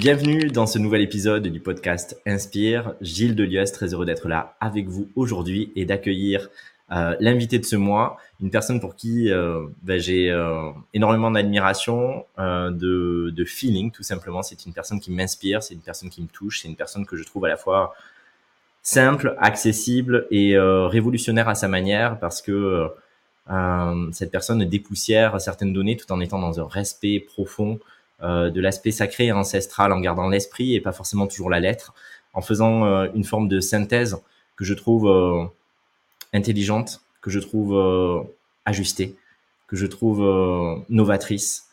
Bienvenue dans ce nouvel épisode du podcast Inspire. Gilles Delius, très heureux d'être là avec vous aujourd'hui et d'accueillir euh, l'invité de ce mois, une personne pour qui euh, ben, j'ai euh, énormément d'admiration, de, feeling tout simplement. C'est une personne qui m'inspire, c'est une personne qui me touche, c'est une personne que je trouve à la fois simple, accessible et révolutionnaire à sa manière parce que cette personne dépoussière certaines données tout en étant dans un respect profond de l'aspect sacré et ancestral en gardant l'esprit et pas forcément toujours la lettre, en faisant euh, une forme de synthèse que je trouve euh, intelligente, que je trouve ajustée, que je trouve novatrice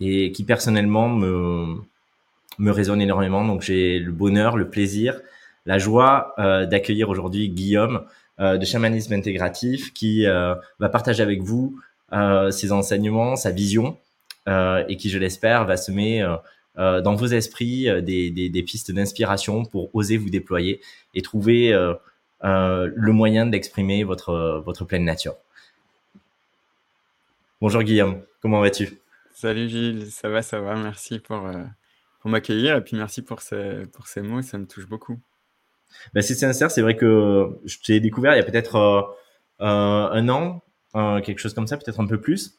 et qui personnellement me, me résonne énormément. Donc j'ai le bonheur, le plaisir, la joie d'accueillir aujourd'hui Guillaume de chamanisme intégratif qui va partager avec vous ses enseignements, sa vision euh, et qui, je l'espère, va semer euh, euh, dans vos esprits des, des, des pistes d'inspiration pour oser vous déployer et trouver le moyen d'exprimer votre, votre pleine nature. Bonjour Guillaume, comment vas-tu? Salut Gilles, ça va, ça va, merci pour, pour m'accueillir et puis merci pour ces, pour ces mots, ça me touche beaucoup. Ben, c'est sincère, c'est vrai que je t'ai découvert il y a peut-être euh, un an, quelque chose comme ça, peut-être un peu plus.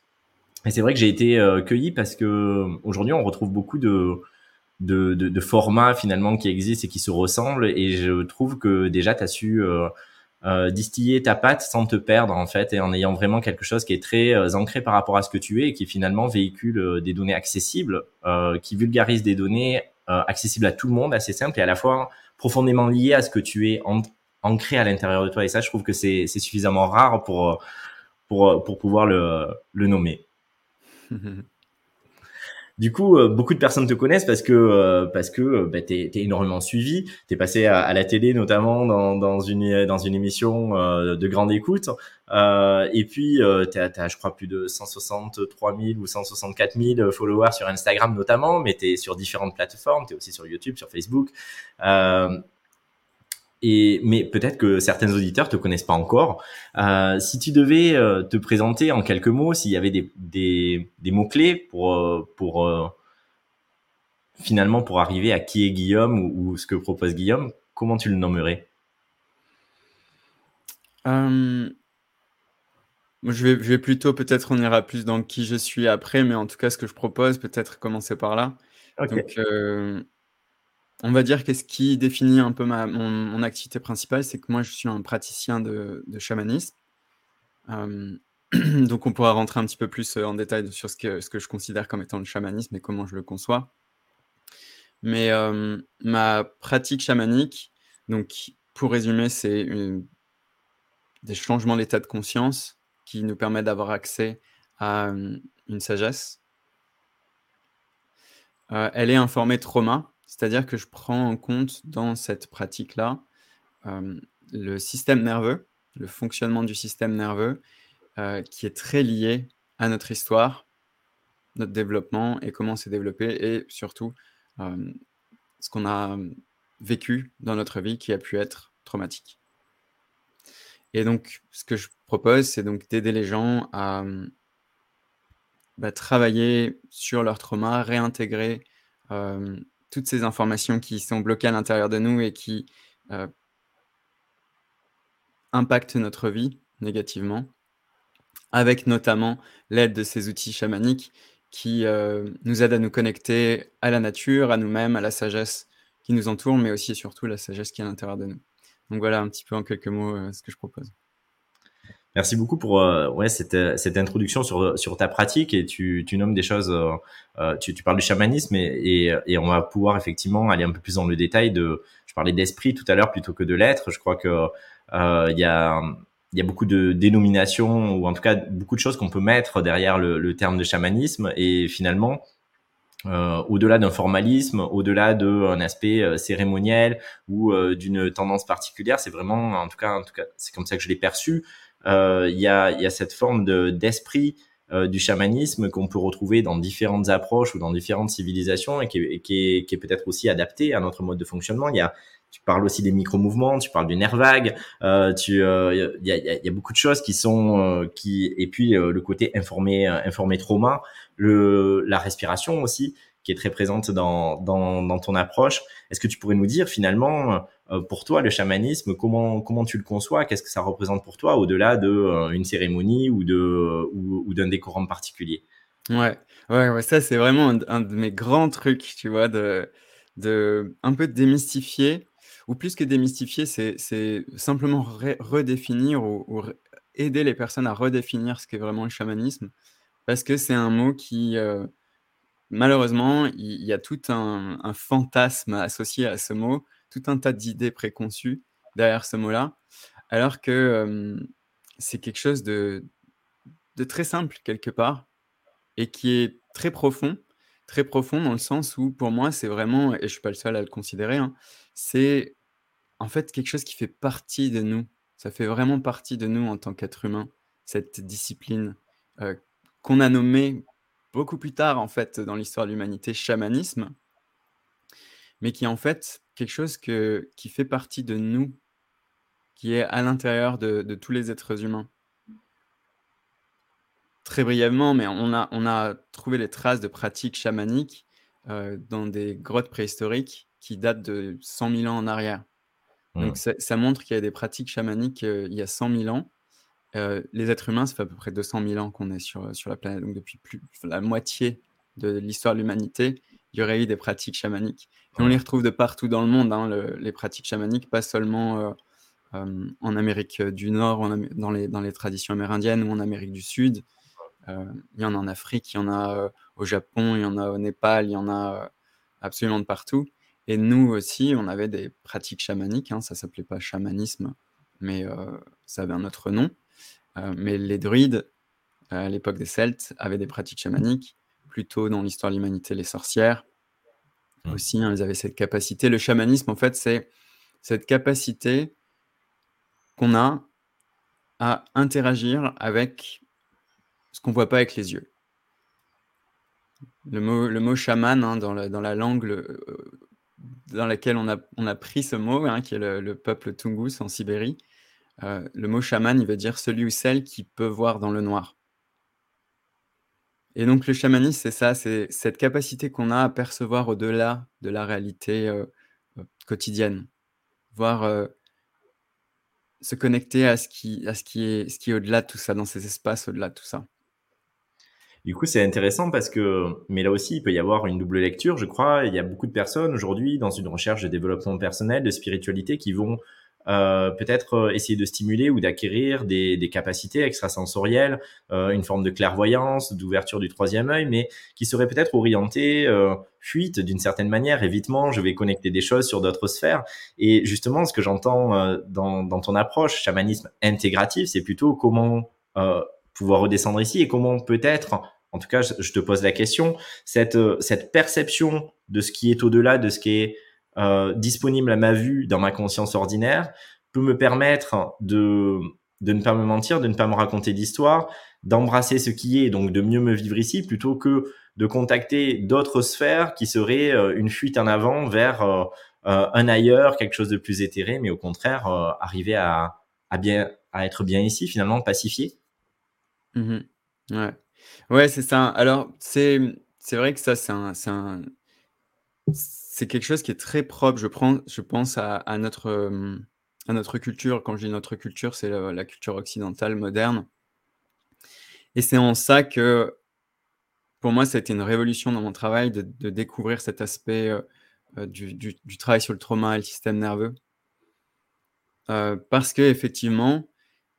Et c'est vrai que j'ai été euh, cueilli parce que euh, aujourd'hui on retrouve beaucoup de, de, de, de, formats finalement qui existent et qui se ressemblent. Et je trouve que déjà tu as su euh, euh, distiller ta patte sans te perdre en fait et en ayant vraiment quelque chose qui est très euh, ancré par rapport à ce que tu es et qui finalement véhicule des données accessibles, qui vulgarise des données accessibles à tout le monde, assez simples et à la fois profondément liées à ce que tu es ancré à l'intérieur de toi. Et ça, je trouve que c'est suffisamment rare pour, pour, pour pouvoir le, le nommer. Du coup, euh, beaucoup de personnes te connaissent parce que euh, parce que euh, bah, t'es es énormément suivi. T'es passé à, la télé notamment dans, dans une dans une émission de grande écoute. et puis t'as as, je crois plus de 163 000 ou 164 000 followers sur Instagram notamment, mais t'es sur différentes plateformes. T'es aussi sur YouTube, sur Facebook. Et, mais peut-être que certains auditeurs te connaissent pas encore. Euh, si tu devais euh, te présenter en quelques mots, s'il y avait des, des, des mots clés pour euh, pour finalement pour arriver à qui est Guillaume ou, ou, ce que propose Guillaume, comment tu le nommerais? Je vais, je vais plutôt peut-être on ira plus dans qui je suis après, mais en tout cas ce que je propose, peut-être commencer par là. Okay. Donc on va dire qu'est-ce qui définit un peu ma, mon, activité principale, c'est que moi je suis un praticien de, chamanisme. Euh, donc on pourra rentrer un petit peu plus euh, en détail sur ce que, je considère comme étant le chamanisme et comment je le conçois. Mais euh, ma pratique chamanique, donc pour résumer, c'est des changements d'état de conscience qui nous permettent d'avoir accès à une sagesse. elle est informée trauma, c'est-à-dire que je prends en compte dans cette pratique-là euh, le système nerveux, le fonctionnement du système nerveux, euh, qui est très lié à notre histoire, notre développement et comment s'est développé, et surtout euh, ce qu'on a vécu dans notre vie qui a pu être traumatique. Et donc, ce que je propose, c'est donc d'aider les gens à bah, travailler sur leur trauma, réintégrer toutes ces informations qui sont bloquées à l'intérieur de nous et qui euh, impactent notre vie négativement, avec notamment l'aide de ces outils chamaniques qui euh, nous aident à nous connecter à la nature, à nous-mêmes, à la sagesse qui nous entoure, mais aussi et surtout la sagesse qui est à l'intérieur de nous. Donc voilà un petit peu en quelques mots euh, ce que je propose. Merci beaucoup pour euh, ouais, cette, cette introduction sur, sur ta pratique et tu, tu nommes des choses, euh, euh tu, parles du chamanisme et, et, on va pouvoir effectivement aller un peu plus dans le détail de, je parlais d'esprit tout à l'heure plutôt que de l'être, je crois que euh, il y a y a beaucoup de dénominations ou en tout cas beaucoup de choses qu'on peut mettre derrière le, terme de chamanisme et finalement euh, au-delà d'un formalisme, au-delà d'un aspect euh, cérémoniel ou euh, d'une tendance particulière, c'est vraiment, en tout cas, en tout cas, c'est comme ça que je l'ai perçu, euh, il y, a, y, a, cette forme de, d'esprit euh, du chamanisme qu'on peut retrouver dans différentes approches ou dans différentes civilisations et qui est, qui est, qui est peut-être aussi adapté à notre mode de fonctionnement. Il y a tu parles aussi des micro-mouvements, tu parles du nerf vague, euh, tu, il euh, y, a, y, a, beaucoup de choses qui sont, euh, qui, et puis le côté informé, informé trauma, le, la respiration aussi, qui est très présente dans, dans, ton approche. Est-ce que tu pourrais nous dire finalement, euh, pour toi, le chamanisme, comment, comment tu le conçois? Qu'est-ce que ça représente pour toi au-delà d'une euh, cérémonie ou d'un ou, d'un décorum particulier? Ouais, ouais, ouais, ça c'est vraiment un, de mes grands trucs, tu vois, de, de un peu démystifier, ou plus que démystifier, c'est simplement redéfinir ou, aider les personnes à redéfinir ce qu'est vraiment le chamanisme, parce que c'est un mot qui, euh, malheureusement, il y, a tout un, fantasme associé à ce mot, tout un tas d'idées préconçues derrière ce mot-là, alors que c'est quelque chose de, très simple quelque part et qui est très profond, très profond dans le sens où pour moi c'est vraiment, et je suis pas le seul à le considérer, hein, c'est en fait quelque chose qui fait partie de nous. Ça fait vraiment partie de nous en tant qu'être humain, cette discipline euh, qu'on a nommée beaucoup plus tard en fait dans l'histoire de l'humanité chamanisme, mais qui est en fait quelque chose que, qui fait partie de nous, qui est à l'intérieur de, de tous les êtres humains très brièvement, mais on a, on a trouvé les traces de pratiques chamaniques euh, dans des grottes préhistoriques qui datent de 100 000 ans en arrière. Donc mmh. ça, montre qu'il y a des pratiques chamaniques euh, il y a 100 000 ans. Euh, les êtres humains, ça fait à peu près 200 000 ans qu'on est sur, sur la planète. Donc depuis plus, la moitié de l'histoire de l'humanité, il y aurait eu des pratiques chamaniques. Et on les retrouve de partout dans le monde, hein, les pratiques chamaniques, pas seulement en Amérique du Nord, dans, les, dans les traditions amérindiennes ou en Amérique du Sud. Euh, il y en a en Afrique, il y en a euh, au Japon, il y en a au Népal, il y en a euh, absolument de partout. Et nous aussi, on avait des pratiques chamaniques. Hein, ça s'appelait pas chamanisme, mais ça avait un autre nom. Mais les druides, à l'époque des Celtes, avaient des pratiques chamaniques. Plutôt dans l'histoire de l'humanité, les sorcières mmh. aussi, hein, elles avaient cette capacité. Le chamanisme, en fait, c'est cette capacité qu'on a à interagir avec ce qu'on voit pas avec les yeux. Le mot, le mot chaman, hein, dans, la, dans, la, langue euh, dans laquelle on a, on a, pris ce mot, hein, qui est le, peuple Tungus en Sibérie, euh, le mot chaman, il veut dire celui ou celle qui peut voir dans le noir. Et donc le chamanisme, c'est ça, c'est cette capacité qu'on a à percevoir au-delà de la réalité euh, quotidienne, voir se connecter à ce qui, à ce qui est, ce qui est au-delà de tout ça, dans ces espaces au-delà de tout ça. Du coup, c'est intéressant parce que, mais là aussi, il peut y avoir une double lecture, je crois. Il y a beaucoup de personnes aujourd'hui dans une recherche de développement personnel, de spiritualité, qui vont euh, peut-être euh, essayer de stimuler ou d'acquérir des, des, capacités extrasensorielles, euh, une forme de clairvoyance, d'ouverture du troisième œil, mais qui seraient peut-être orientées euh, fuite d'une certaine manière, évitement, je vais connecter des choses sur d'autres sphères. Et justement, ce que j'entends euh, dans, dans, ton approche chamanisme intégratif, c'est plutôt comment pouvoir redescendre ici et comment peut-être en tout cas, je te pose la question, cette, euh, cette perception de ce qui est au-delà de ce qui est euh, disponible à ma vue dans ma conscience ordinaire peut me permettre de, de ne pas me mentir, de ne pas me raconter d'histoire, d'embrasser ce qui est, donc de mieux me vivre ici, plutôt que de contacter d'autres sphères qui seraient euh, une fuite en avant vers euh, un ailleurs, quelque chose de plus éthéré, mais au contraire, arriver à, à, bien, à être bien ici, finalement, pacifié. Mmh ouais. Ouais, c'est ça. Alors, c'est c'est vrai que ça, c'est un c'est quelque chose qui est très propre, je pense à à notre, culture. Quand je dis notre culture, c'est la culture occidentale moderne et c'est en ça que, pour moi, ça a été une révolution dans mon travail de découvrir cet aspect, du du du travail sur le trauma et le système nerveux. Euh, parce qu'effectivement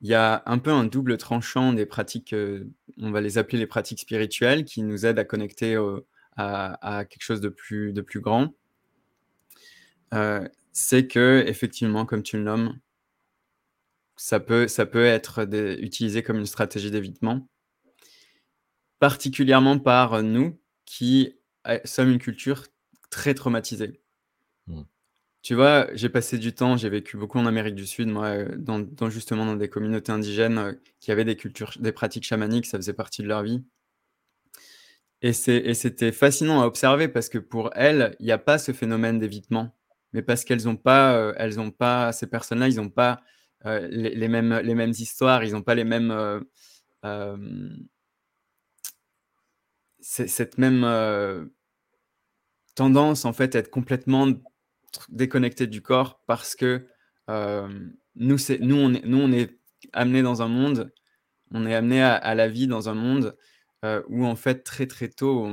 il y a un peu un double tranchant des pratiques, euh, on va les appeler les pratiques spirituelles, qui nous aident à connecter à, quelque chose de plus grand. Euh, c'est que, effectivement, comme tu le nommes, ça peut, ça peut être utilisé comme une stratégie d'évitement, particulièrement par nous qui euh, sommes une culture très traumatisée. Mmh. Tu vois, j'ai passé du temps, j'ai vécu beaucoup en Amérique du Sud, moi, euh, dans, justement dans des communautés indigènes qui avaient des cultures, des pratiques chamaniques, ça faisait partie de leur vie. Et c'était fascinant à observer parce que pour elles, il n'y a pas ce phénomène d'évitement, mais parce qu'elles n'ont pas, euh, elles ont pas, ces personnes-là, ils n'ont pas les, mêmes, les mêmes histoires, ils n'ont pas les mêmes, cette même tendance en fait à être complètement déconnecté du corps parce que nous, c'est, nous, on est, nous, on est amené dans un monde, on est amené à, la vie dans un monde où en fait très très tôt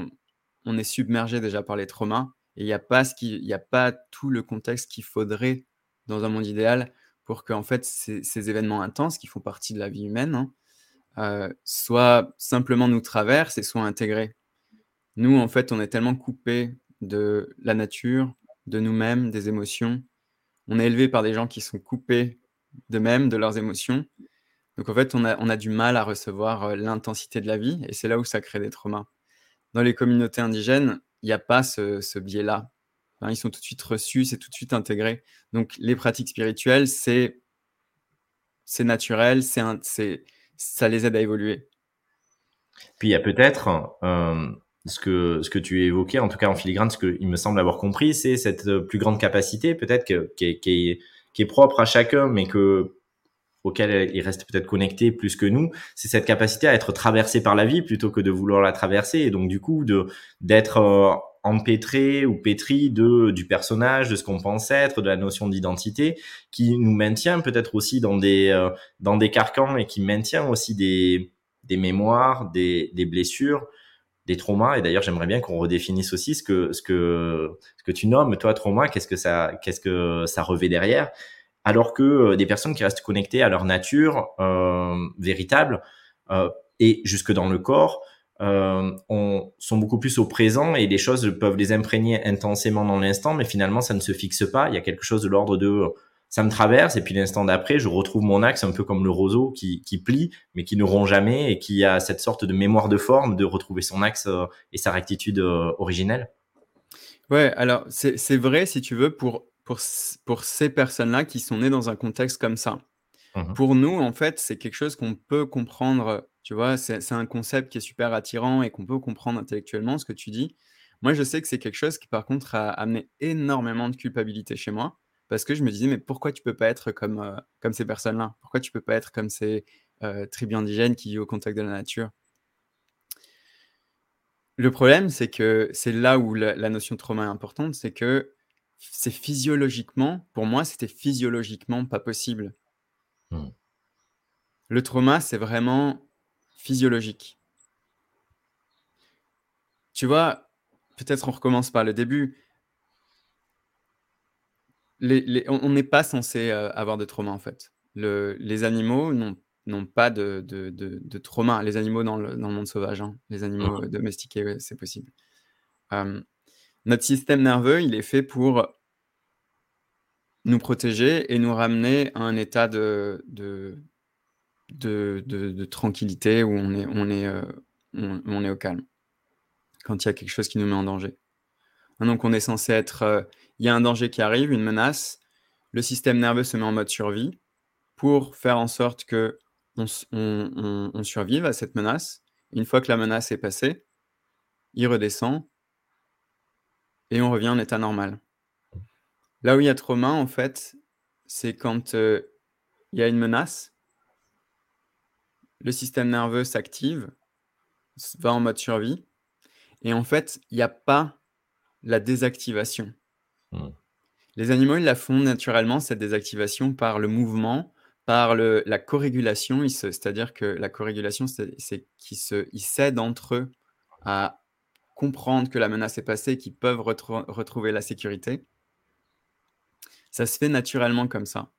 on, est submergé déjà par les traumas et il n'y a pas a pas tout le contexte qu'il faudrait dans un monde idéal pour que en fait ces, événements intenses qui font partie de la vie humaine hein, soient simplement nous traversent et soient intégrés. Nous en fait on est tellement coupés de la nature, de nous-mêmes, des émotions. On est élevé par des gens qui sont coupés d'eux-mêmes, de leurs émotions. Donc en fait, on a, on a du mal à recevoir euh, l'intensité de la vie et c'est là où ça crée des traumas. Dans les communautés indigènes, il n'y a pas ce, biais-là. ils sont tout de suite reçus, c'est tout de suite intégré. Donc les pratiques spirituelles, c'est naturel, c'est ça les aide à évoluer. Puis il y a peut-être euh, ce que tu évoquais, en tout cas en filigrane, ce qu'il me semble avoir compris, c'est cette euh, plus grande capacité, peut-être qui est propre à chacun, mais que auquel il reste peut-être connecté plus que nous, c'est cette capacité à être traversé par la vie plutôt que de vouloir la traverser, et donc du coup de d'être euh, empêtré ou pétri de du personnage, de ce qu'on pense être, de la notion d'identité, qui nous maintient peut-être aussi dans des euh, dans des carcans et qui maintient aussi des des mémoires, des, des blessures des traumas. Et d'ailleurs, j'aimerais bien qu'on redéfinisse aussi ce que, ce que, ce que tu nommes, toi, trauma, qu'est-ce que ça, qu'est-ce que ça revêt derrière? Alors que euh, des personnes qui restent connectées à leur nature euh, véritable euh, et jusque dans le corps, euh, on, sont beaucoup plus au présent et les choses peuvent les imprégner intensément dans l'instant, mais finalement, ça ne se fixe pas. Il y a quelque chose de l'ordre de ça me traverse et puis l'instant d'après, je retrouve mon axe un peu comme le roseau qui, qui plie mais qui ne rompt jamais et qui a cette sorte de mémoire de forme de retrouver son axe et sa rectitude originelle. Ouais, alors c'est vrai si tu veux pour, pour, pour ces personnes-là qui sont nées dans un contexte comme ça. Mmh pour nous, en fait, c'est quelque chose qu'on peut comprendre, tu vois, c'est un concept qui est super attirant et qu'on peut comprendre intellectuellement, ce que tu dis. Moi, je sais que c'est quelque chose qui, par contre, a amené énormément de culpabilité chez moi parce que je me disais, mais pourquoi tu peux pas être comme, euh, comme ces personnes-là? Pourquoi tu peux pas être comme ces euh, tribus indigènes qui vivent au contact de la nature? Le problème, c'est que c'est là où la, notion de trauma est importante, c'est que c'est physiologiquement, pour moi, c'était physiologiquement pas possible. Mmh. Le trauma, c'est vraiment physiologique. Tu vois, peut-être on recommence par le début on n'est pas censé euh, avoir de trauma en fait. les animaux n'ont pas de, trauma. Les animaux dans le, monde sauvage, hein. les animaux mmh. domestiqués, c'est possible. Notre système nerveux, il est fait pour nous protéger et nous ramener à un état de, tranquillité où on on, euh, on est au calme quand il y a quelque chose qui nous met en danger. Donc on est censé être euh, il y a un danger qui arrive, une menace, le système nerveux se met en mode survie pour faire en sorte que on, survive à cette menace. Une fois que la menace est passée, il redescend et on revient en état normal. Là où il y a trauma, en fait, c'est quand euh, il y a une menace, le système nerveux s'active, va en mode survie, et en fait, il n'y a pas la désactivation. Mmh. Les animaux, ils la font naturellement, cette désactivation, par le mouvement, par le, la corrégulation. C'est-à-dire que la corrégulation, c'est qu'ils ils s'aident entre eux à comprendre que la menace est passée, qu'ils peuvent retrouver la sécurité. Ça se fait naturellement comme ça.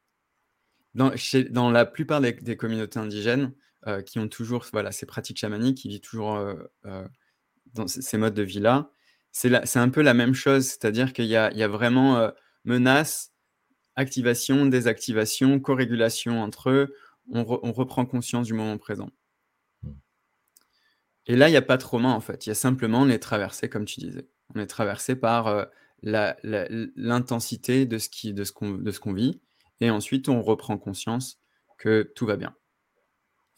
Dans, la plupart des, communautés indigènes, euh, qui ont toujours voilà, ces pratiques chamaniques, qui vivent toujours euh, euh, dans ces modes de vie-là, c'est un peu la même chose, c'est-à-dire qu'il y a, vraiment menace, activation, désactivation, corrégulation entre eux. On, reprend conscience du moment présent. Et là, il n'y a pas de trauma en fait. Il y a simplement, on est traversé, comme tu disais. On est traversé par euh, l'intensité de ce qu'on vit. Et ensuite, on reprend conscience que tout va bien.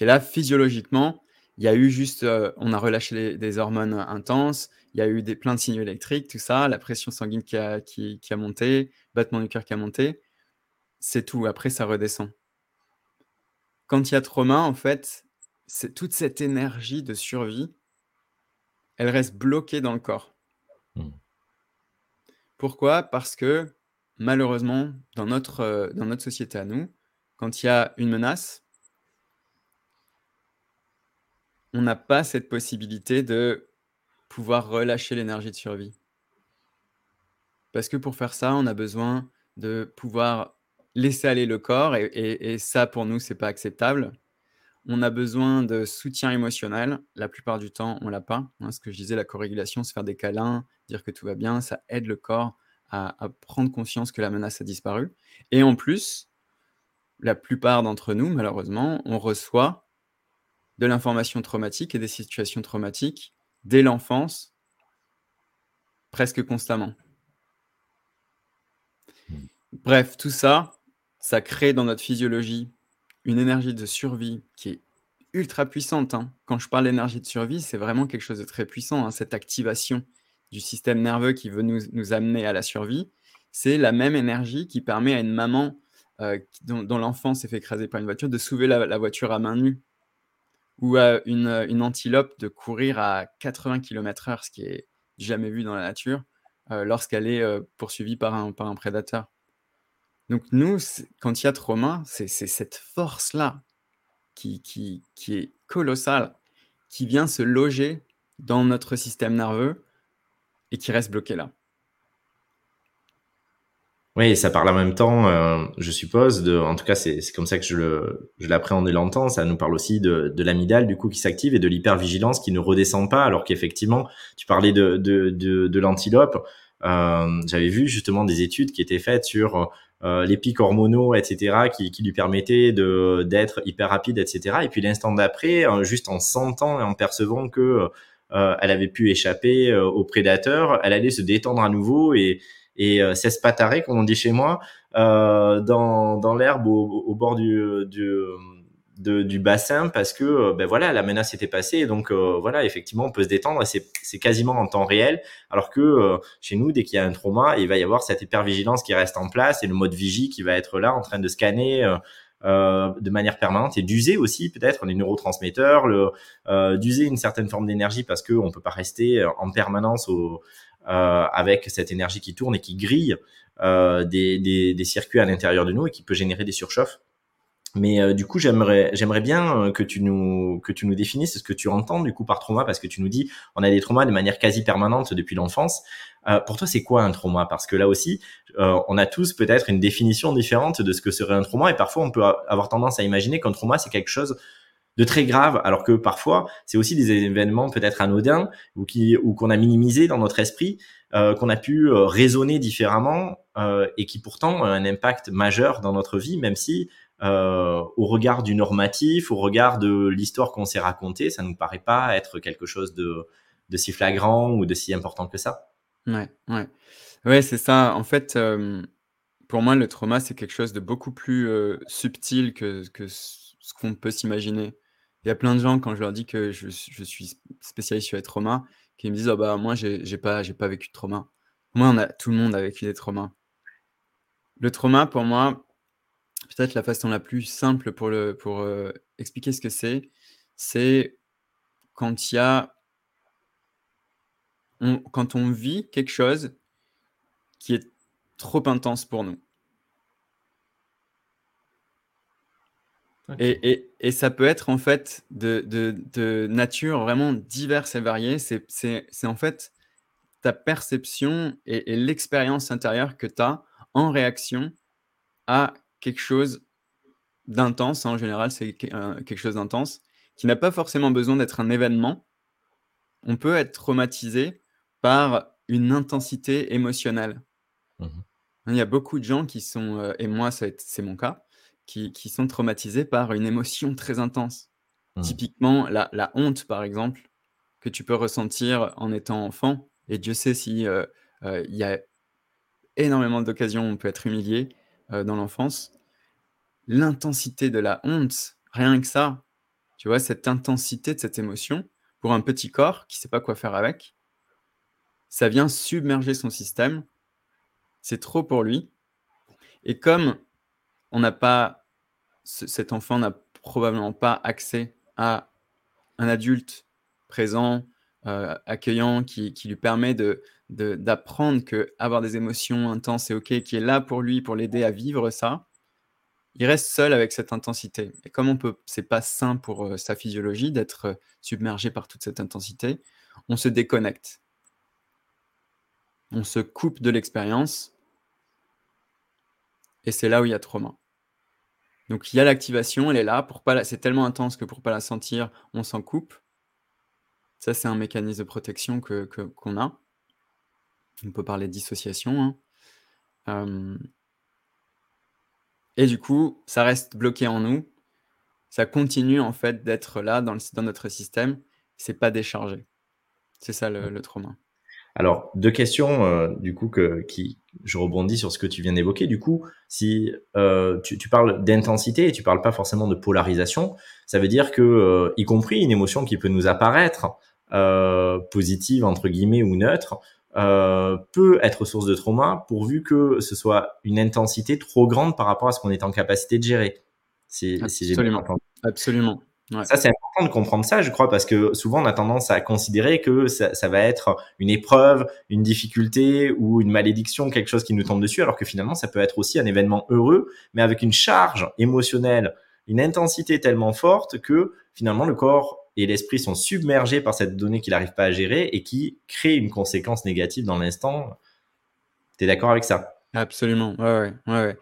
Et là, physiologiquement, il y a eu juste, euh, on a relâché des hormones intenses, il y a eu des, plein de signaux électriques, tout ça, la pression sanguine qui a, qui, a monté, battement du cœur qui a monté, c'est tout. Après, ça redescend. Quand il y a trauma, en fait, toute cette énergie de survie, elle reste bloquée dans le corps. Mmh. Pourquoi? Parce que malheureusement, dans notre, euh, dans notre société à nous, quand il y a une menace, on n'a pas cette possibilité de pouvoir relâcher l'énergie de survie. Parce que pour faire ça, on a besoin de pouvoir laisser aller le corps, et, ça, pour nous, c'est pas acceptable. On a besoin de soutien émotionnel. La plupart du temps, on l'a pas. Hein. ce que je disais, la corrélation, se faire des câlins, dire que tout va bien, ça aide le corps à, prendre conscience que la menace a disparu. Et en plus, la plupart d'entre nous, malheureusement, on reçoit de l'information traumatique et des situations traumatiques dès l'enfance, presque constamment. Hmm. Bref, tout ça, ça crée dans notre physiologie une énergie de survie qui est ultra puissante. Hein. Quand je parle d'énergie de survie, c'est vraiment quelque chose de très puissant, hein, cette activation du système nerveux qui veut nous, amener à la survie. C'est la même énergie qui permet à une maman euh, dont, l'enfant s'est fait écraser par une voiture de soulever la, voiture à main nue ou à une, antilope de courir à 80 km/h, ce qui est jamais vu dans la nature, euh, lorsqu'elle est euh, poursuivie par un prédateur. Donc nous, quand il y a trauma, c'est cette force-là qui, est colossale, qui vient se loger dans notre système nerveux et qui reste bloqué là. Oui, ça parle en même temps, euh, je suppose, de, en tout cas c'est comme ça que je, le, je l'entends, ça nous parle aussi de, de du coup qui s'active et de l'hypervigilance qui ne redescend pas alors qu'effectivement, tu parlais de, l'antilope, euh, j'avais vu justement des études qui étaient faites sur euh, les pics hormonaux, etc., qui, qui lui permettaient de d'être hyper rapide, etc. Et puis l'instant d'après, juste en sentant et en percevant que euh, elle avait pu échapper euh, au prédateur, elle allait se détendre à nouveau et et euh, s'espatarrer, comme on dit chez moi, euh, dans, dans l'herbe au, au, bord du, du du bassin parce que euh, ben voilà la menace était passée et donc euh, voilà effectivement on peut se détendre et c'est quasiment en temps réel. Alors que euh, chez nous dès qu'il y a un trauma il va y avoir cette hypervigilance qui reste en place et le mode vigie qui va être là en train de scanner de manière permanente et d'user aussi peut-être les neurotransmetteurs d'user une certaine forme d'énergie parce que on peut pas rester en permanence au, avec cette énergie qui tourne et qui grille des, des circuits à l'intérieur de nous et qui peut générer des surchauffes mais euh, du coup, j'aimerais j'aimerais bien euh, que tu nous que tu nous définisses ce que tu entends du coup par trauma parce que tu nous dis on a des traumas de manière quasi permanente depuis l'enfance. Euh, pour toi, c'est quoi un trauma? Parce que là aussi, euh, on a tous peut-être une définition différente de ce que serait un trauma et parfois on peut avoir tendance à imaginer qu'un trauma c'est quelque chose de très grave, alors que parfois c'est aussi des événements peut-être anodins ou qui ou qu'on a minimisé dans notre esprit, euh, qu'on a pu raisonner différemment et qui pourtant ont un impact majeur dans notre vie, même si euh, au regard du normatif, au regard de l'histoire qu'on s'est racontée, ça ne nous paraît pas être quelque chose de, si flagrant ou de si important que ça. Ouais, ouais. Ouais, c'est ça. En fait, euh, pour moi, le trauma, c'est quelque chose de beaucoup plus euh, subtil que, ce qu'on peut s'imaginer. Il y a plein de gens, quand je leur dis que je, je suis spécialiste sur les traumas, qui me disent oh bah, Moi, j'ai pas, pas vécu de trauma. Moi, on a, tout le monde a vécu des traumas. Le trauma, pour moi, peut-être la façon la plus simple pour, le, pour euh, expliquer ce que c'est, c'est quand il y a. quand on vit quelque chose qui est trop intense pour nous. Et, et, ça peut être en fait de, de, nature vraiment diverse et variée. C'est en fait ta perception et, et l'expérience intérieure que tu as en réaction à quelque chose d'intense. Hein, en général, c'est quelque chose d'intense qui n'a pas forcément besoin d'être un événement. On peut être traumatisé par une intensité émotionnelle. Mmh Il y a beaucoup de gens qui sont, euh, et moi c'est mon cas, qui, sont traumatisés par une émotion très intense. Mmh. Typiquement, la, honte, par exemple, que tu peux ressentir en étant enfant. Et Dieu sait si euh, euh, y a énormément d'occasions où on peut être humilié dans l'enfance l'intensité de la honte, rien que ça, tu vois, cette intensité de cette émotion, pour un petit corps qui ne sait pas quoi faire avec, ça vient submerger son système. C'est trop pour lui. Et comme on n'a pas, cet enfant n'a probablement pas accès à un adulte présent, accueillant, qui, lui permet de, d'apprendre que avoir des émotions intenses, c'est OK, qui est là pour lui, pour l'aider à vivre ça, il reste seul avec cette intensité. Et comme on peut, c'est pas sain pour sa physiologie d'être submergé par toute cette intensité, on se déconnecte. On se coupe de l'expérience. Et c'est là où il y a trauma. Donc il y a l'activation, elle est là. Pour pas c'est tellement intense que pour pas la sentir, on s'en coupe. Ça, c'est un mécanisme de protection que, qu'on a. On peut parler de dissociation. Hein. et du coup, ça reste bloqué en nous. Ça continue en fait d'être là dans, dans notre système. C'est pas déchargé. C'est ça le, trauma. Alors, deux questions, euh, du coup, que, qui, je rebondis sur ce que tu viens d'évoquer. Du coup, si euh, tu, parles d'intensité et tu parles pas forcément de polarisation, ça veut dire que, euh, y compris une émotion qui peut nous apparaître positive, entre guillemets, ou neutre, peut être source de trauma pourvu que ce soit une intensité trop grande par rapport à ce qu'on est en capacité de gérer. Si, Absolument. Absolument. Ça, c'est important de comprendre ça, je crois, parce que souvent on a tendance à considérer que ça, ça, va être une épreuve, une difficulté ou une malédiction, quelque chose qui nous tombe dessus, alors que finalement ça peut être aussi un événement heureux, mais avec une charge émotionnelle, une intensité tellement forte que finalement le corps et l'esprit sont submergés par cette donnée qu'il n'arrive pas à gérer et qui crée une conséquence négative dans l'instant. Tu es d'accord avec ça? Absolument, ouais, ouais, ouais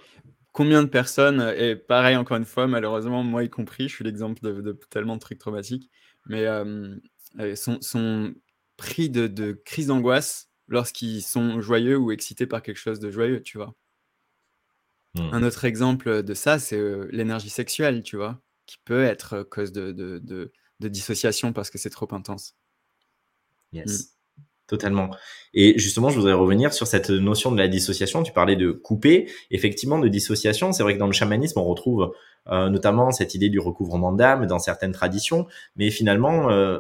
combien de personnes, et pareil encore une fois, malheureusement, moi y compris, je suis l'exemple de, tellement de trucs traumatiques, mais euh, sont, pris de, de crises d'angoisse lorsqu'ils sont joyeux ou excités par quelque chose de joyeux, tu vois. Mmh. Un autre exemple de ça, c'est l'énergie sexuelle, tu vois, qui peut être cause de, de dissociation parce que c'est trop intense. Yes. Mmh. Totalement. Et justement, je voudrais revenir sur cette notion de la dissociation. Tu parlais de couper. Effectivement, de dissociation, c'est vrai que dans le chamanisme, on retrouve euh, notamment cette idée du recouvrement d'âme dans certaines traditions. Mais finalement, euh,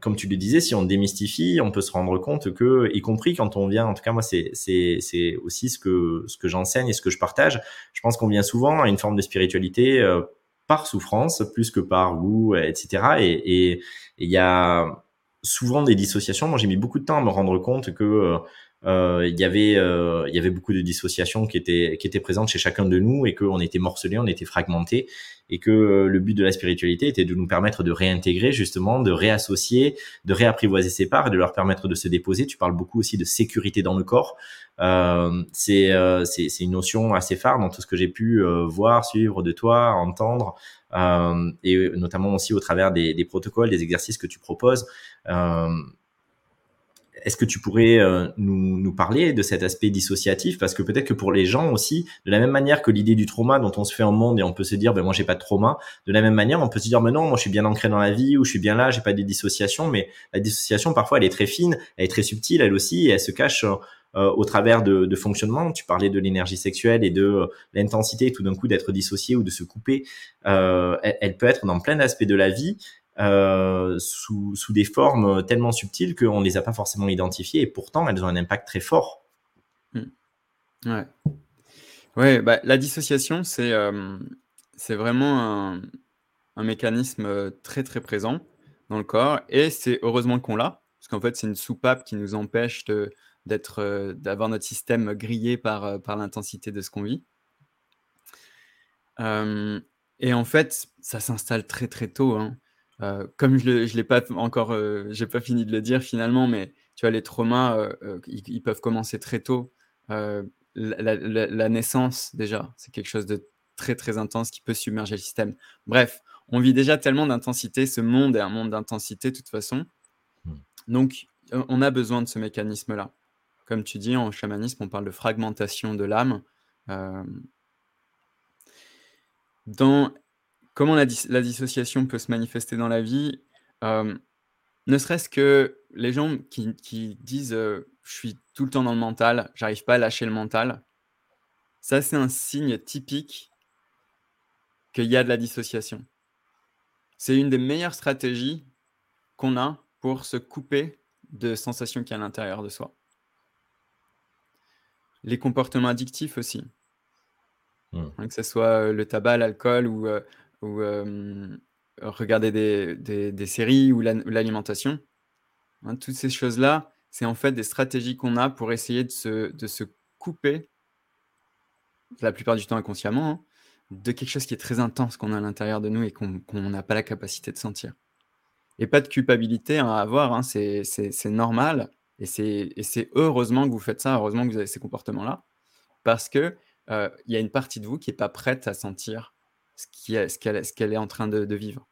comme tu le disais, si on démystifie, on peut se rendre compte que, y compris quand on vient, en tout cas moi, c'est aussi ce que ce que j'enseigne et ce que je partage. Je pense qu'on vient souvent à une forme de spiritualité euh, par souffrance plus que par goût, etc. Et il y a souvent des dissociations. Moi, j'ai mis beaucoup de temps à me rendre compte que euh, euh il y avait euh, il y avait beaucoup de dissociations qui étaient qui étaient présentes chez chacun de nous et qu'on était morcelés, on était fragmentés et que euh, le but de la spiritualité était de nous permettre de réintégrer justement, de réassocier, de réapprivoiser ces parts et de leur permettre de se déposer. Tu parles beaucoup aussi de sécurité dans le corps. Euh, c'est c'est une notion assez phare dans tout ce que j'ai pu voir, suivre de toi, entendre. Euh, et notamment aussi au travers des, des, protocoles, des exercices que tu proposes. Euh, est-ce que tu pourrais euh, nous, nous, parler de cet aspect dissociatif? Parce que peut-être que pour les gens aussi, de la même manière que l'idée du trauma dont on se fait un monde et on peut se dire, ben moi j'ai pas de trauma, de la même manière on peut se dire, mais non, moi je suis bien ancré dans la vie ou je suis bien là, j'ai pas de dissociation. Mais la dissociation parfois elle est très fine, elle est très subtile elle aussi et elle se cache euh, au travers de, de, fonctionnement. Tu parlais de l'énergie sexuelle et de euh, l'intensité tout d'un coup d'être dissocié ou de se couper. Euh, elle, peut être dans plein d'aspects de la vie. Sous, sous, des formes tellement subtiles qu'on ne les a pas forcément identifiées et pourtant elles ont un impact très fort. Mmh. Ouais. Ouais, bah, la dissociation, c'est c'est vraiment un, un, mécanisme très très présent dans le corps et c'est heureusement qu'on l'a parce qu'en fait c'est une soupape qui nous empêche euh, d'avoir notre système grillé par, euh, par l'intensité de ce qu'on vit. et en fait, ça s'installe très très tôt. Hein. Euh, comme je ne l'ai pas encore, j'ai pas fini de le dire finalement, mais tu vois, les traumas, ils, peuvent commencer très tôt. La, la, naissance, déjà, c'est quelque chose de très très intense qui peut submerger le système. Bref, on vit déjà tellement d'intensité. Ce monde est un monde d'intensité de toute façon. Mmh. Donc, on a besoin de ce mécanisme-là. Comme tu dis, en chamanisme, on parle de fragmentation de l'âme. Euh, dans comment la, dissociation peut se manifester dans la vie, euh, ne serait-ce que les gens qui, disent euh, je suis tout le temps dans le mental, j'arrive pas à lâcher le mental, ça c'est un signe typique qu'il y a de la dissociation. C'est une des meilleures stratégies qu'on a pour se couper de sensations qui y a à l'intérieur de soi. Les comportements addictifs aussi. Mmh. Hein, que ce soit le tabac, l'alcool ou, ou regarder des, séries ou l'alimentation. hein, toutes ces choses-là, c'est en fait des stratégies qu'on a pour essayer de se, couper, la plupart du temps inconsciemment, hein, de quelque chose qui est très intense qu'on a à l'intérieur de nous et qu'on n'a pas la capacité de sentir. Et pas de culpabilité à avoir, hein, c'est normal. Et c'est heureusement que vous faites ça, heureusement que vous avez ces comportements-là, parce qu'il euh, il y a une partie de vous qui n'est pas prête à sentir ce qu'elle ce est en train de, vivre.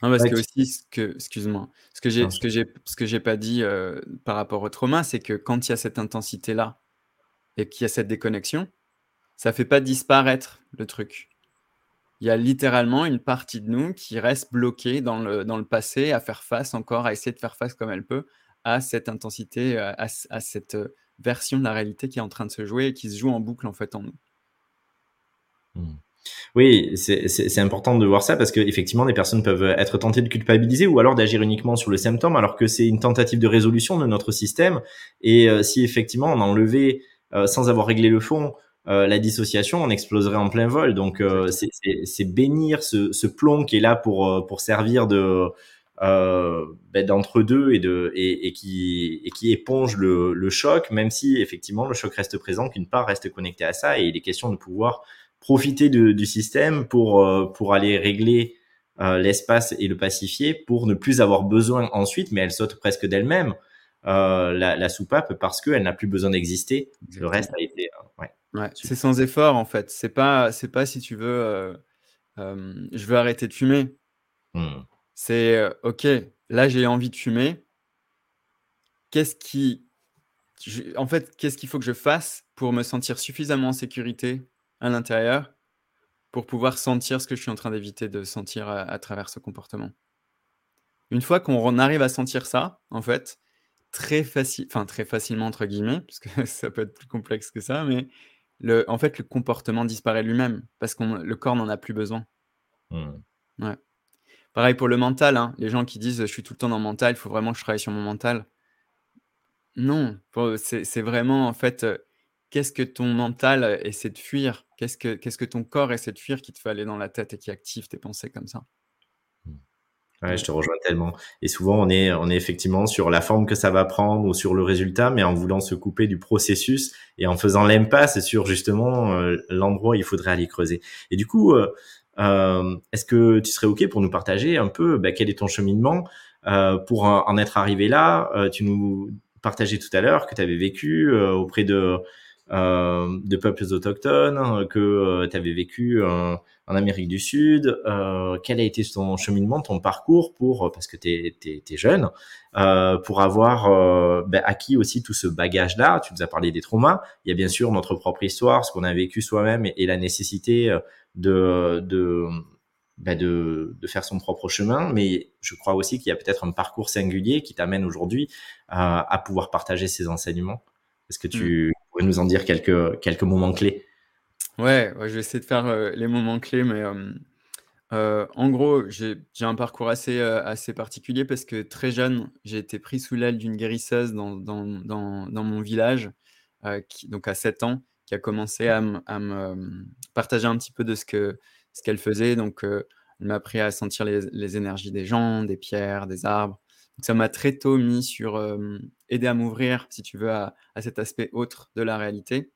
parce que aussi, ce que, excuse-moi, ce que j'ai, ce que j'ai, ce que j'ai pas dit euh, par rapport au trauma, c'est que quand il y a cette intensité-là et qu'il y a cette déconnexion, ça fait pas disparaître le truc. Il y a littéralement une partie de nous qui reste bloquée dans le, dans le passé, à faire face encore, à essayer de faire face comme elle peut à cette intensité, à, à cette euh, version de la réalité qui est en train de se jouer et qui se joue en boucle en fait en nous. Hmm. Oui, c'est important de voir ça parce qu'effectivement, les personnes peuvent être tentées de culpabiliser ou alors d'agir uniquement sur le symptôme alors que c'est une tentative de résolution de notre système. Et euh, si effectivement on enlevait euh, sans avoir réglé le fond euh, la dissociation, on exploserait en plein vol. Donc c'est bénir ce, ce, plomb qui est là pour pour servir de ben, d'entre deux et de et, et, qui et qui éponge le, le, choc, même si effectivement le choc reste présent, qu'une part reste connectée à ça et il est question de pouvoir profiter de, du système pour pour aller régler l'espace et le pacifier pour ne plus avoir besoin ensuite, mais elle saute presque d'elle-même. Euh, la, la, soupape parce qu'elle n'a plus besoin d'exister. Le reste a été. ouais. Ouais, c'est sans effort en fait. C'est pas, c'est pas si tu veux, euh, je veux arrêter de fumer. Mmh. C'est euh, ok, là j'ai envie de fumer. Qu'est-ce qui, en fait, qu'est-ce qu'il faut que je fasse pour me sentir suffisamment en sécurité à l'intérieur pour pouvoir sentir ce que je suis en train d'éviter de sentir à, travers ce comportement. Une fois qu'on arrive à sentir ça, en fait, très facile, enfin très facilement entre guillemets, parce que ça peut être plus complexe que ça, mais le, en fait, le comportement disparaît lui-même parce que le corps n'en a plus besoin. Mmh. Ouais. Pareil pour le mental, hein. les gens qui disent je suis tout le temps dans le mental, il faut vraiment que je travaille sur mon mental. Non, c'est vraiment en fait, euh, qu'est-ce que ton mental essaie de fuir? Qu'est-ce que, qu'est-ce que ton corps essaie de fuir qui te fait aller dans la tête et qui active tes pensées comme ça? Ouais, je te rejoins tellement. Et souvent, on est, on est effectivement sur la forme que ça va prendre ou sur le résultat, mais en voulant se couper du processus et en faisant l'impasse sur justement euh, l'endroit où il faudrait aller creuser. Et du coup, euh, euh, est-ce que tu serais OK pour nous partager un peu bah, quel est ton cheminement pour en être arrivé là? Tu nous partageais tout à l'heure que tu avais vécu auprès de euh, de peuples autochtones hein, que euh, tu avais vécu euh, en Amérique du Sud. quel a été ton cheminement, ton parcours pour, parce que tu es, jeune, pour avoir ben, acquis aussi tout ce bagage-là? Tu nous as parlé des traumas. Il y a bien sûr notre propre histoire, ce qu'on a vécu soi-même et, la nécessité de, de ben de, de, faire son propre chemin, mais je crois aussi qu'il y a peut-être un parcours singulier qui t'amène aujourd'hui à pouvoir partager ces enseignements. Est-ce que tu, mmh nous en dire quelques, quelques moments clés ouais, je vais essayer de faire euh, les moments clés, mais euh, en gros, j'ai un parcours assez, euh, assez particulier parce que très jeune, j'ai été pris sous l'aile d'une guérisseuse dans, dans, dans, dans, mon village, donc à 7 ans, qui a commencé à, me partager un petit peu de ce qu'elle ce qu'elle faisait. Donc, elle m'a appris à sentir les, les, énergies des gens, des pierres, des arbres. Donc, ça m'a très tôt mis sur aider à m'ouvrir, si tu veux, à, cet aspect autre de la réalité.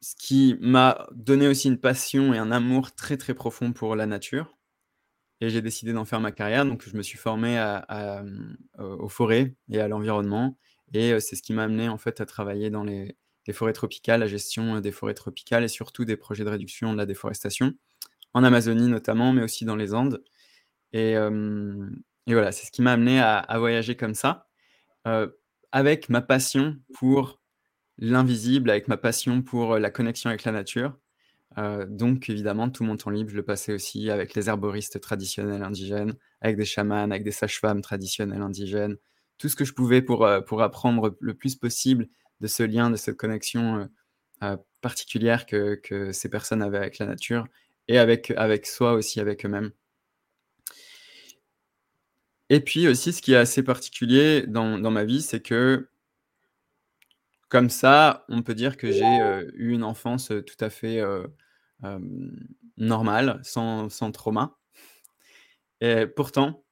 Ce qui m'a donné aussi une passion et un amour très très profond pour la nature. Et j'ai décidé d'en faire ma carrière. Donc je me suis formé à, aux forêts et à l'environnement. Et euh, c'est ce qui m'a amené en fait à travailler dans les, les, forêts tropicales, la gestion des forêts tropicales et surtout des projets de réduction de la déforestation, en Amazonie notamment, mais aussi dans les Andes. Et, voilà, c'est ce qui m'a amené à, voyager comme ça, avec ma passion pour l'invisible, avec ma passion pour la connexion avec la nature. donc évidemment, tout mon temps libre, je le passais aussi avec les herboristes traditionnels indigènes, avec des chamans, avec des sages-femmes traditionnelles indigènes, tout ce que je pouvais pour, pour apprendre le plus possible de ce lien, de cette connexion particulière que, que, ces personnes avaient avec la nature et avec, avec soi aussi, avec eux-mêmes. Et puis aussi, ce qui est assez particulier dans, ma vie, c'est que comme ça, on peut dire que j'ai eu une enfance tout à fait normale, sans, sans trauma. Et pourtant,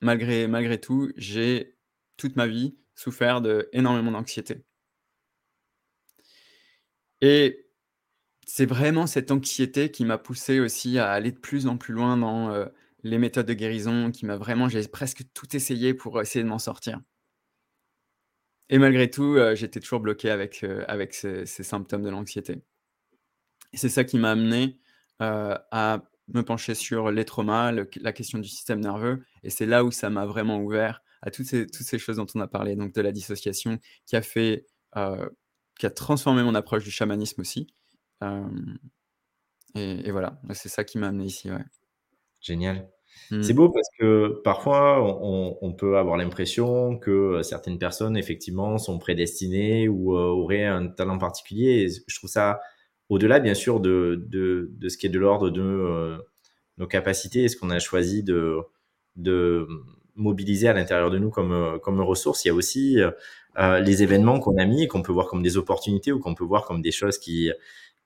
malgré, malgré tout, j'ai toute ma vie souffert de énormément d'anxiété. Et c'est vraiment cette anxiété qui m'a poussé aussi à aller de plus en plus loin dans euh, les méthodes de guérison, qui m'a vraiment, j'ai presque tout essayé pour essayer de m'en sortir. Et malgré tout, euh, j'étais toujours bloqué avec, euh, avec ces, symptômes de l'anxiété. C'est ça qui m'a amené à me pencher sur les traumas, la question du système nerveux. Et c'est là où ça m'a vraiment ouvert à toutes ces, toutes ces choses dont on a parlé, donc de la dissociation, qui a fait, qui a transformé mon approche du chamanisme aussi. Et, voilà, c'est ça qui m'a amené ici. Génial. Mmh. C'est beau parce que parfois on, peut avoir l'impression que certaines personnes effectivement sont prédestinées ou auraient un talent particulier. je trouve ça au-delà bien sûr de, de, de, ce qui est de l'ordre de nos capacités et ce qu'on a choisi de, de mobiliser à l'intérieur de nous comme, comme ressource. Il y a aussi euh, les événements qu'on a mis, qu'on peut voir comme des opportunités ou qu'on peut voir comme des choses qui,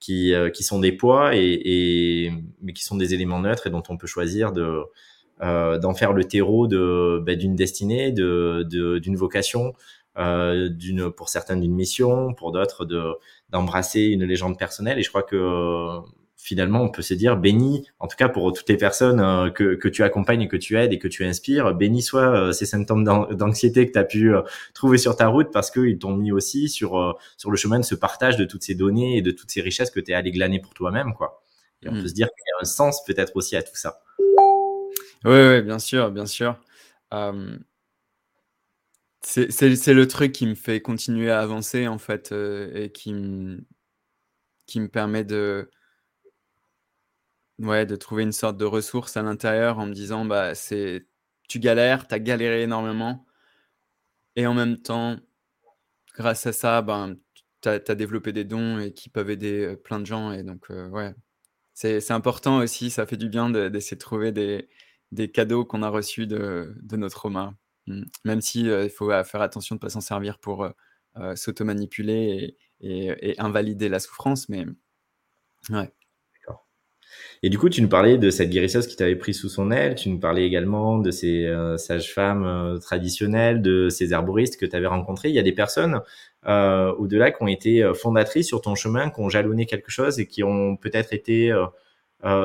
qui, euh, qui sont des poids et, et, mais qui sont des éléments neutres et dont on peut choisir de euh, d'en faire le terreau de ben, d'une destinée, de d'une vocation, euh, d'une pour certains d'une mission, pour d'autres de d'embrasser une légende personnelle. Et je crois que finalement, on peut se dire béni, en tout cas pour toutes les personnes euh, que, que tu accompagnes et que tu aides et que tu inspires, béni soit euh, ces symptômes d'anxiété que tu as pu euh, trouver sur ta route parce qu'ils t'ont mis aussi sur, sur le chemin de ce partage de toutes ces données et de toutes ces richesses que tu es allé glaner pour toi-même. quoi. Et on mmh. peut se dire qu'il y a un sens peut-être aussi à tout ça. Oui, ouais, bien sûr, bien sûr. c'est le truc qui me fait continuer à avancer en fait et qui qui me permet de Ouais, de trouver une sorte de ressource à l'intérieur en me disant, bah, c'est tu galères, tu as galéré énormément et en même temps, grâce à ça, ben, tu as développé des dons et qui peuvent aider, plein de gens et donc ouais, c'est important aussi, ça fait du bien d'essayer de trouver des des cadeaux qu'on a reçus de de nos traumas. Mmh. Même si, il faut, faire attention de ne pas s'en servir pour, s'auto-manipuler et et invalider la souffrance mais ouais. Et du coup, tu nous parlais de cette guérisseuse qui t'avait pris sous son aile. Tu nous parlais également de ces euh, sages-femmes euh, traditionnelles, de ces herboristes que tu avais rencontrés. Il y a des personnes euh, au-delà qui ont été fondatrices sur ton chemin, qui ont jalonné quelque chose et qui ont peut-être été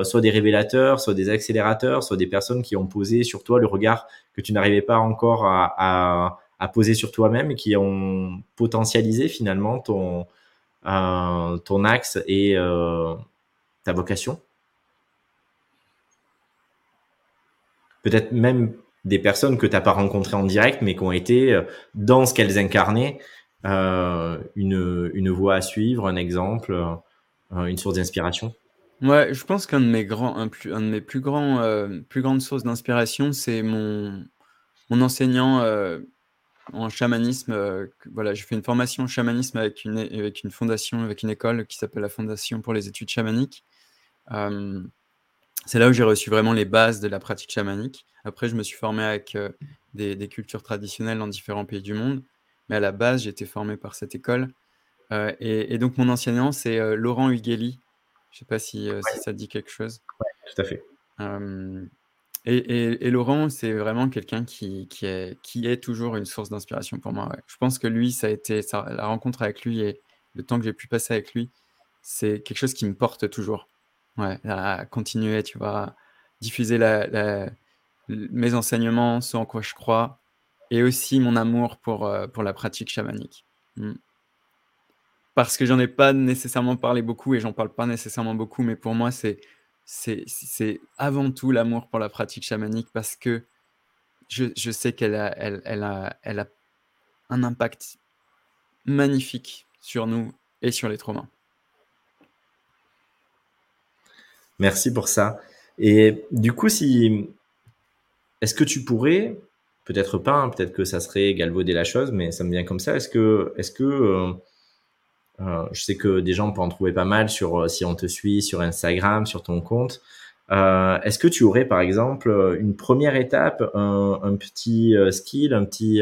soit des révélateurs, soit des accélérateurs, soit des personnes qui ont posé sur toi le regard que tu n'arrivais pas encore à, à, à, poser sur toi-même et qui ont potentialisé finalement ton, ton axe et ta vocation peut-être même des personnes que tu n'as pas rencontrées en direct, mais qui ont été euh, dans ce qu'elles incarnaient, euh, une, une voie à suivre, un exemple, euh, une source d'inspiration Ouais, je pense qu'un de mes grands, un, plus, un de mes plus grands, plus grandes sources d'inspiration, c'est mon, mon enseignant en chamanisme. voilà, j'ai fait une formation en chamanisme avec une, avec une fondation, avec une école qui s'appelle la Fondation pour les études chamaniques. C'est là où j'ai reçu vraiment les bases de la pratique chamanique. Après, je me suis formé avec euh, des, cultures traditionnelles dans différents pays du monde. Mais à la base, j'ai été formé par cette école. Euh, et, donc, mon enseignant, c'est euh, Laurent Hugueli. Je ne sais pas si, ça dit quelque chose. Oui, tout à fait. Et, Laurent, c'est vraiment quelqu'un qui, qui, est, qui est toujours une source d'inspiration pour moi. Je pense que lui, ça a été la rencontre avec lui et le temps que j'ai pu passer avec lui, c'est quelque chose qui me porte toujours. Ouais, à continuer, tu vois, diffuser mes enseignements, ce en quoi je crois, et aussi mon amour pour, euh, pour la pratique chamanique. Mmh. Parce que j'en ai pas nécessairement parlé beaucoup et j'en parle pas nécessairement beaucoup, mais pour moi, c'est, c'est, c'est avant tout l'amour pour la pratique chamanique parce que je, je sais qu'elle a, elle, elle a, elle a un impact magnifique sur nous et sur les traumas. Merci pour ça. Et du coup, si est-ce que tu pourrais, peut-être pas, hein, peut-être que ça serait galvauder la chose, mais ça me vient comme ça. Est-ce que, est-ce que, euh, euh, je sais que des gens peuvent en trouver pas mal sur euh, si on te suit sur Instagram, sur ton compte. est-ce que tu aurais par exemple une première étape, un, petit skill, un petit,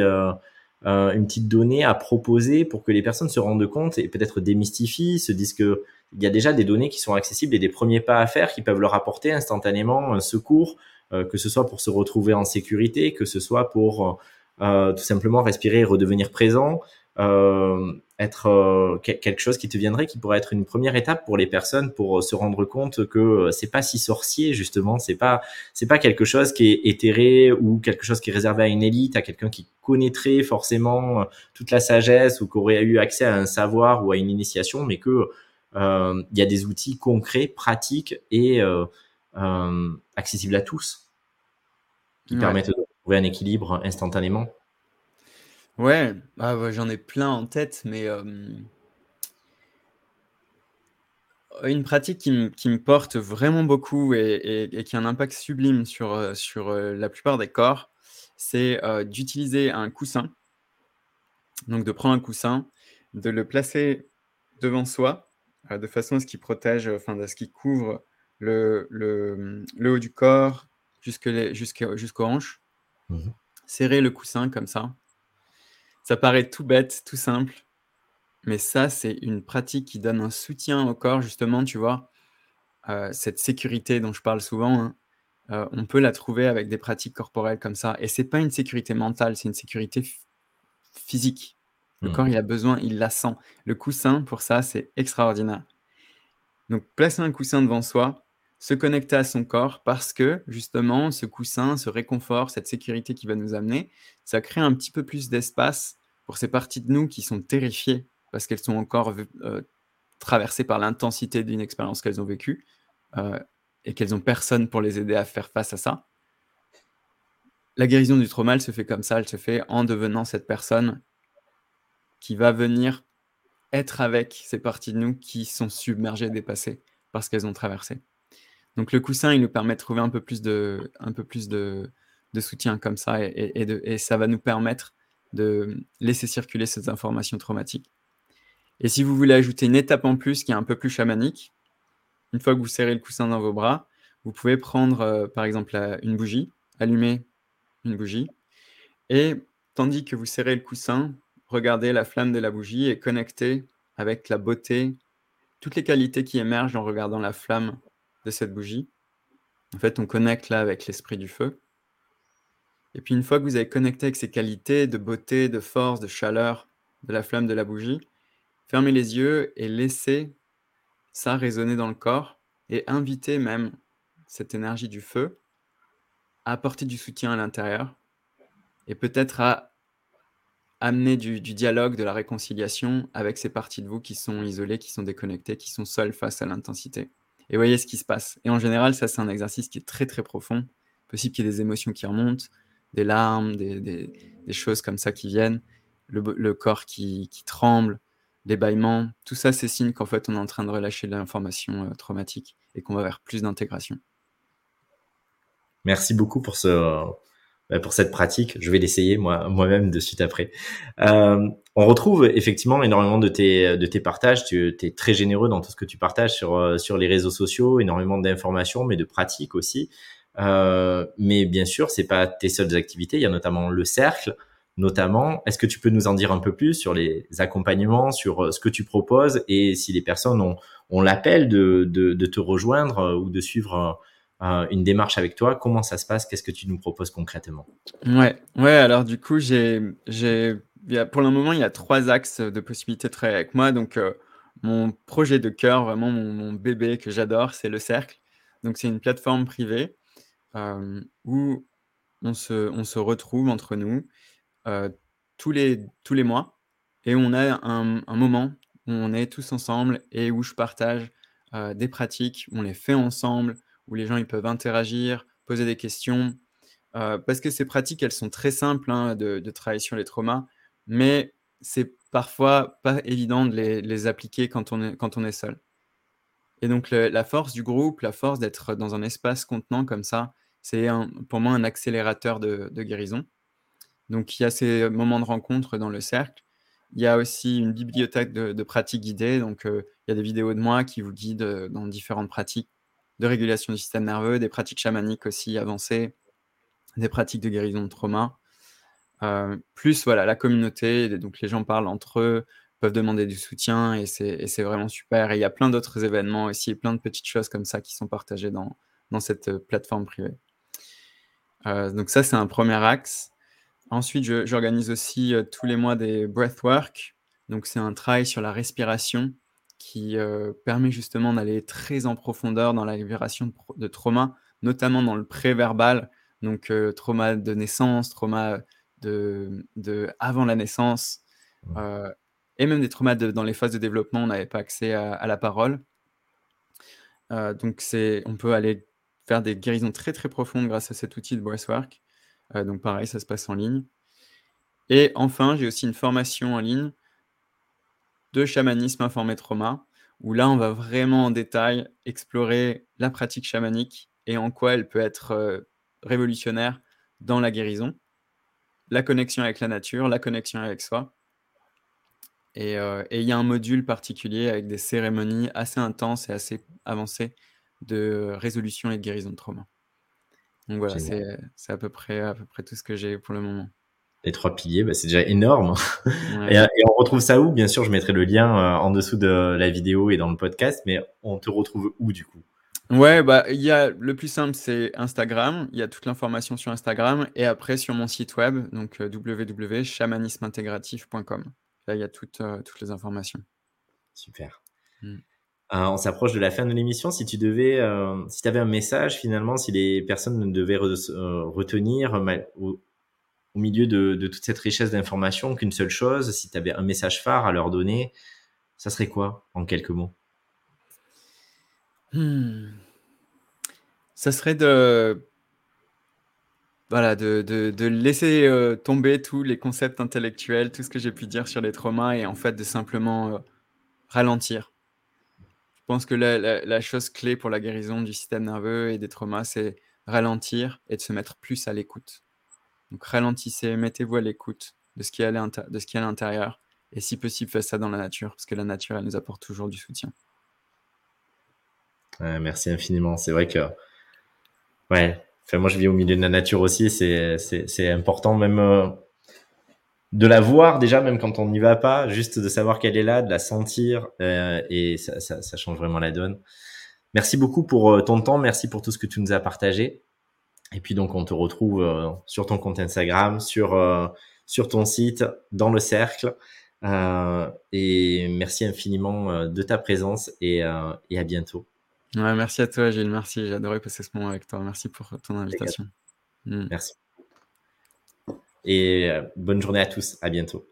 une petite donnée à proposer pour que les personnes se rendent compte et peut-être démystifient, se disent que il y a déjà des données qui sont accessibles et des premiers pas à faire qui peuvent leur apporter instantanément un secours, euh, que ce soit pour se retrouver en sécurité, que ce soit pour euh, tout simplement respirer et redevenir présent, euh, être euh, quelque chose qui te viendrait, qui pourrait être une première étape pour les personnes pour euh, se rendre compte que c'est pas si sorcier justement, c'est pas c'est pas quelque chose qui est éthéré ou quelque chose qui est réservé à une élite, à quelqu'un qui connaîtrait forcément toute la sagesse ou qui aurait eu accès à un savoir ou à une initiation, mais que il y a des outils concrets, pratiques et accessibles à tous qui permettent de trouver un équilibre instantanément. Ouais, ah j'en ai plein en tête, mais une pratique qui me porte vraiment beaucoup et qui a un impact sublime sur, sur, la plupart des corps, c'est, d'utiliser un coussin. Donc de prendre un coussin, de le placer devant soi, de façon à ce qu'il protège, enfin à ce qu'il couvre le le, haut du corps jusque les jusqu'aux hanches. Mmh Serrer le coussin comme ça ça paraît tout bête, tout simple, mais ça, c'est une pratique qui donne un soutien au corps, justement, tu vois. Euh, cette sécurité dont je parle souvent, hein, euh, on peut la trouver avec des pratiques corporelles comme ça. Et c'est pas une sécurité mentale, c'est une sécurité physique. Le corps, il a besoin, il la sent. Le coussin, pour ça, c'est extraordinaire. Donc, placer un coussin devant soi, se connecter à son corps parce que justement, ce coussin, ce réconfort, cette sécurité qui va nous amener, ça crée un petit peu plus d'espace pour ces parties de nous qui sont terrifiées parce qu'elles sont encore euh, traversées par l'intensité d'une expérience qu'elles ont vécue euh, et qu'elles n'ont personne pour les aider à faire face à ça. La guérison du trauma, elle se fait comme ça, elle se fait en devenant cette personne qui va venir être avec ces parties de nous qui sont submergées, dépassées parce qu'elles ont traversé. Donc le coussin, il nous permet de trouver un peu plus de, un peu plus de, soutien comme ça et, ça va nous permettre de laisser circuler ces informations traumatiques. Et si vous voulez ajouter une étape en plus qui est un peu plus chamanique, une fois que vous serrez le coussin dans vos bras, vous pouvez prendre euh, par exemple une bougie, allumer une bougie, et tandis que vous serrez le coussin, regardez la flamme de la bougie et connectez avec la beauté, toutes les qualités qui émergent en regardant la flamme de cette bougie. En fait, on connecte là avec l'esprit du feu. Et puis une fois que vous avez connecté avec ces qualités de beauté, de force, de chaleur de la flamme de la bougie, fermez les yeux et laissez ça résonner dans le corps et invitez même cette énergie du feu à apporter du soutien à l'intérieur et peut-être à amener du, du, dialogue, de la réconciliation avec ces parties de vous qui sont isolées, qui sont déconnectées, qui sont seules face à l'intensité et voyez ce qui se passe. Et en général, ça, c'est un exercice qui est très, très profond. Possible qu'il y ait des émotions qui remontent, des larmes, des, choses comme ça qui viennent, le, corps qui, tremble, des bâillements. Tout ça, c'est signe qu'en fait, on est en train de relâcher de l'information euh, traumatique et qu'on va vers plus d'intégration. Merci beaucoup pour ce, pour cette pratique. Je vais l'essayer moi moi-même de suite après. Euh, on retrouve effectivement énormément de tes de tes partages. Tu es très généreux dans tout ce que tu partages sur euh, sur les réseaux sociaux, énormément d'informations, mais de pratiques aussi. Euh, mais bien sûr, c'est pas tes seules activités. Il y a notamment le cercle. Notamment, est-ce que tu peux nous en dire un peu plus sur les accompagnements, sur euh, ce que tu proposes et si les personnes ont, ont l'appel de, de, de, te rejoindre euh, ou de suivre une démarche avec toi. Comment ça se passe? Qu'est-ce que tu nous proposes concrètement? Ouais, ouais. Alors du coup, j'ai, j'ai, pour le moment, il y a trois axes de possibilités de travailler avec moi. Donc, euh, mon projet de cœur, vraiment mon, bébé que j'adore, c'est le Cercle. Donc, c'est une plateforme privée euh, où on se, on se retrouve entre nous euh, tous, les, tous les mois et on a un, un, moment où on est tous ensemble et où je partage des pratiques, on les fait ensemble, où les gens ils peuvent interagir, poser des questions. Euh, parce que ces pratiques, elles sont très simples hein, de, travailler sur les traumas, mais c'est parfois pas évident de les, appliquer quand on, est, quand on est seul. Et donc la force du groupe, la force d'être dans un espace contenant comme ça, c'est pour moi un accélérateur de, guérison. Donc il y a ces moments de rencontre dans le cercle. Il y a aussi une bibliothèque de, pratiques guidées. Donc euh, il y a des vidéos de moi qui vous guident euh, dans différentes pratiques de régulation du système nerveux, des pratiques chamaniques aussi avancées, des pratiques de guérison de trauma. Euh, plus voilà la communauté, donc les gens parlent entre eux, peuvent demander du soutien et c'est vraiment super. Et il y a plein d'autres événements aussi, plein de petites choses comme ça qui sont partagées dans, cette plateforme privée. donc ça, c'est un premier axe. Ensuite, j'organise aussi tous les mois des breathwork. Donc c'est un travail sur la respiration qui permet justement d'aller très en profondeur dans la libération de, trauma, notamment dans le préverbal, donc trauma de naissance, trauma de, de avant la naissance, et même des traumas dans les phases de développement, on n'avait pas accès à, la parole. donc on peut aller faire des guérisons très très profondes grâce à cet outil de breathwork. donc pareil, ça se passe en ligne. Et enfin, j'ai aussi une formation en ligne de chamanisme informé trauma, où là, on va vraiment en détail explorer la pratique chamanique et en quoi elle peut être euh, révolutionnaire dans la guérison, la connexion avec la nature, la connexion avec soi. Euh, et il y a un module particulier avec des cérémonies assez intenses et assez avancées de résolution et de guérison de trauma. Donc voilà, c'est à peu près à peu près tout ce que j'ai pour le moment les trois piliers, bah, c'est déjà énorme. Et, on retrouve ça où? Bien sûr, je mettrai le lien euh, en dessous de la vidéo et dans le podcast, mais on te retrouve où du coup? Ouais, bah il y a le plus simple, c'est Instagram. Il y a toute l'information sur Instagram et après sur mon site web, donc euh, www.chamanismeintegratif.com. Là, il y a toutes, euh, toutes les informations. Super. Mm. on s'approche de la fin de l'émission. Si tu devais, si tu avais un message finalement, si les personnes devaient retenir au milieu de, toute cette richesse d'informations qu'une seule chose, si tu avais un message phare à leur donner, ça serait quoi en quelques mots? Hmm. Ça serait de, voilà, de, laisser euh, tomber tous les concepts intellectuels, tout ce que j'ai pu dire sur les traumas et en fait de simplement euh, ralentir. Je pense que la, chose clé pour la guérison du système nerveux et des traumas, c'est ralentir et de se mettre plus à l'écoute. Donc ralentissez, mettez-vous à l'écoute de ce qui est à l'intérieur. Et si possible, faites ça dans la nature, parce que la nature, elle nous apporte toujours du soutien. merci infiniment. C'est vrai que, ouais, enfin, moi je vis au milieu de la nature aussi. C'est important même euh, de la voir déjà, même quand on n'y va pas, juste de savoir qu'elle est là, de la sentir, euh, et ça, change vraiment la donne. Merci beaucoup pour euh, ton temps. Merci pour tout ce que tu nous as partagé. Et puis donc on te retrouve euh, sur ton compte Instagram, sur euh, sur ton site, dans le cercle. Euh, et merci infiniment de ta présence et, et à bientôt. Ouais, merci à toi Gilles, merci, j'ai adoré passer ce moment avec toi. Merci pour ton invitation. Mm. Merci. Et bonne journée à tous, à bientôt.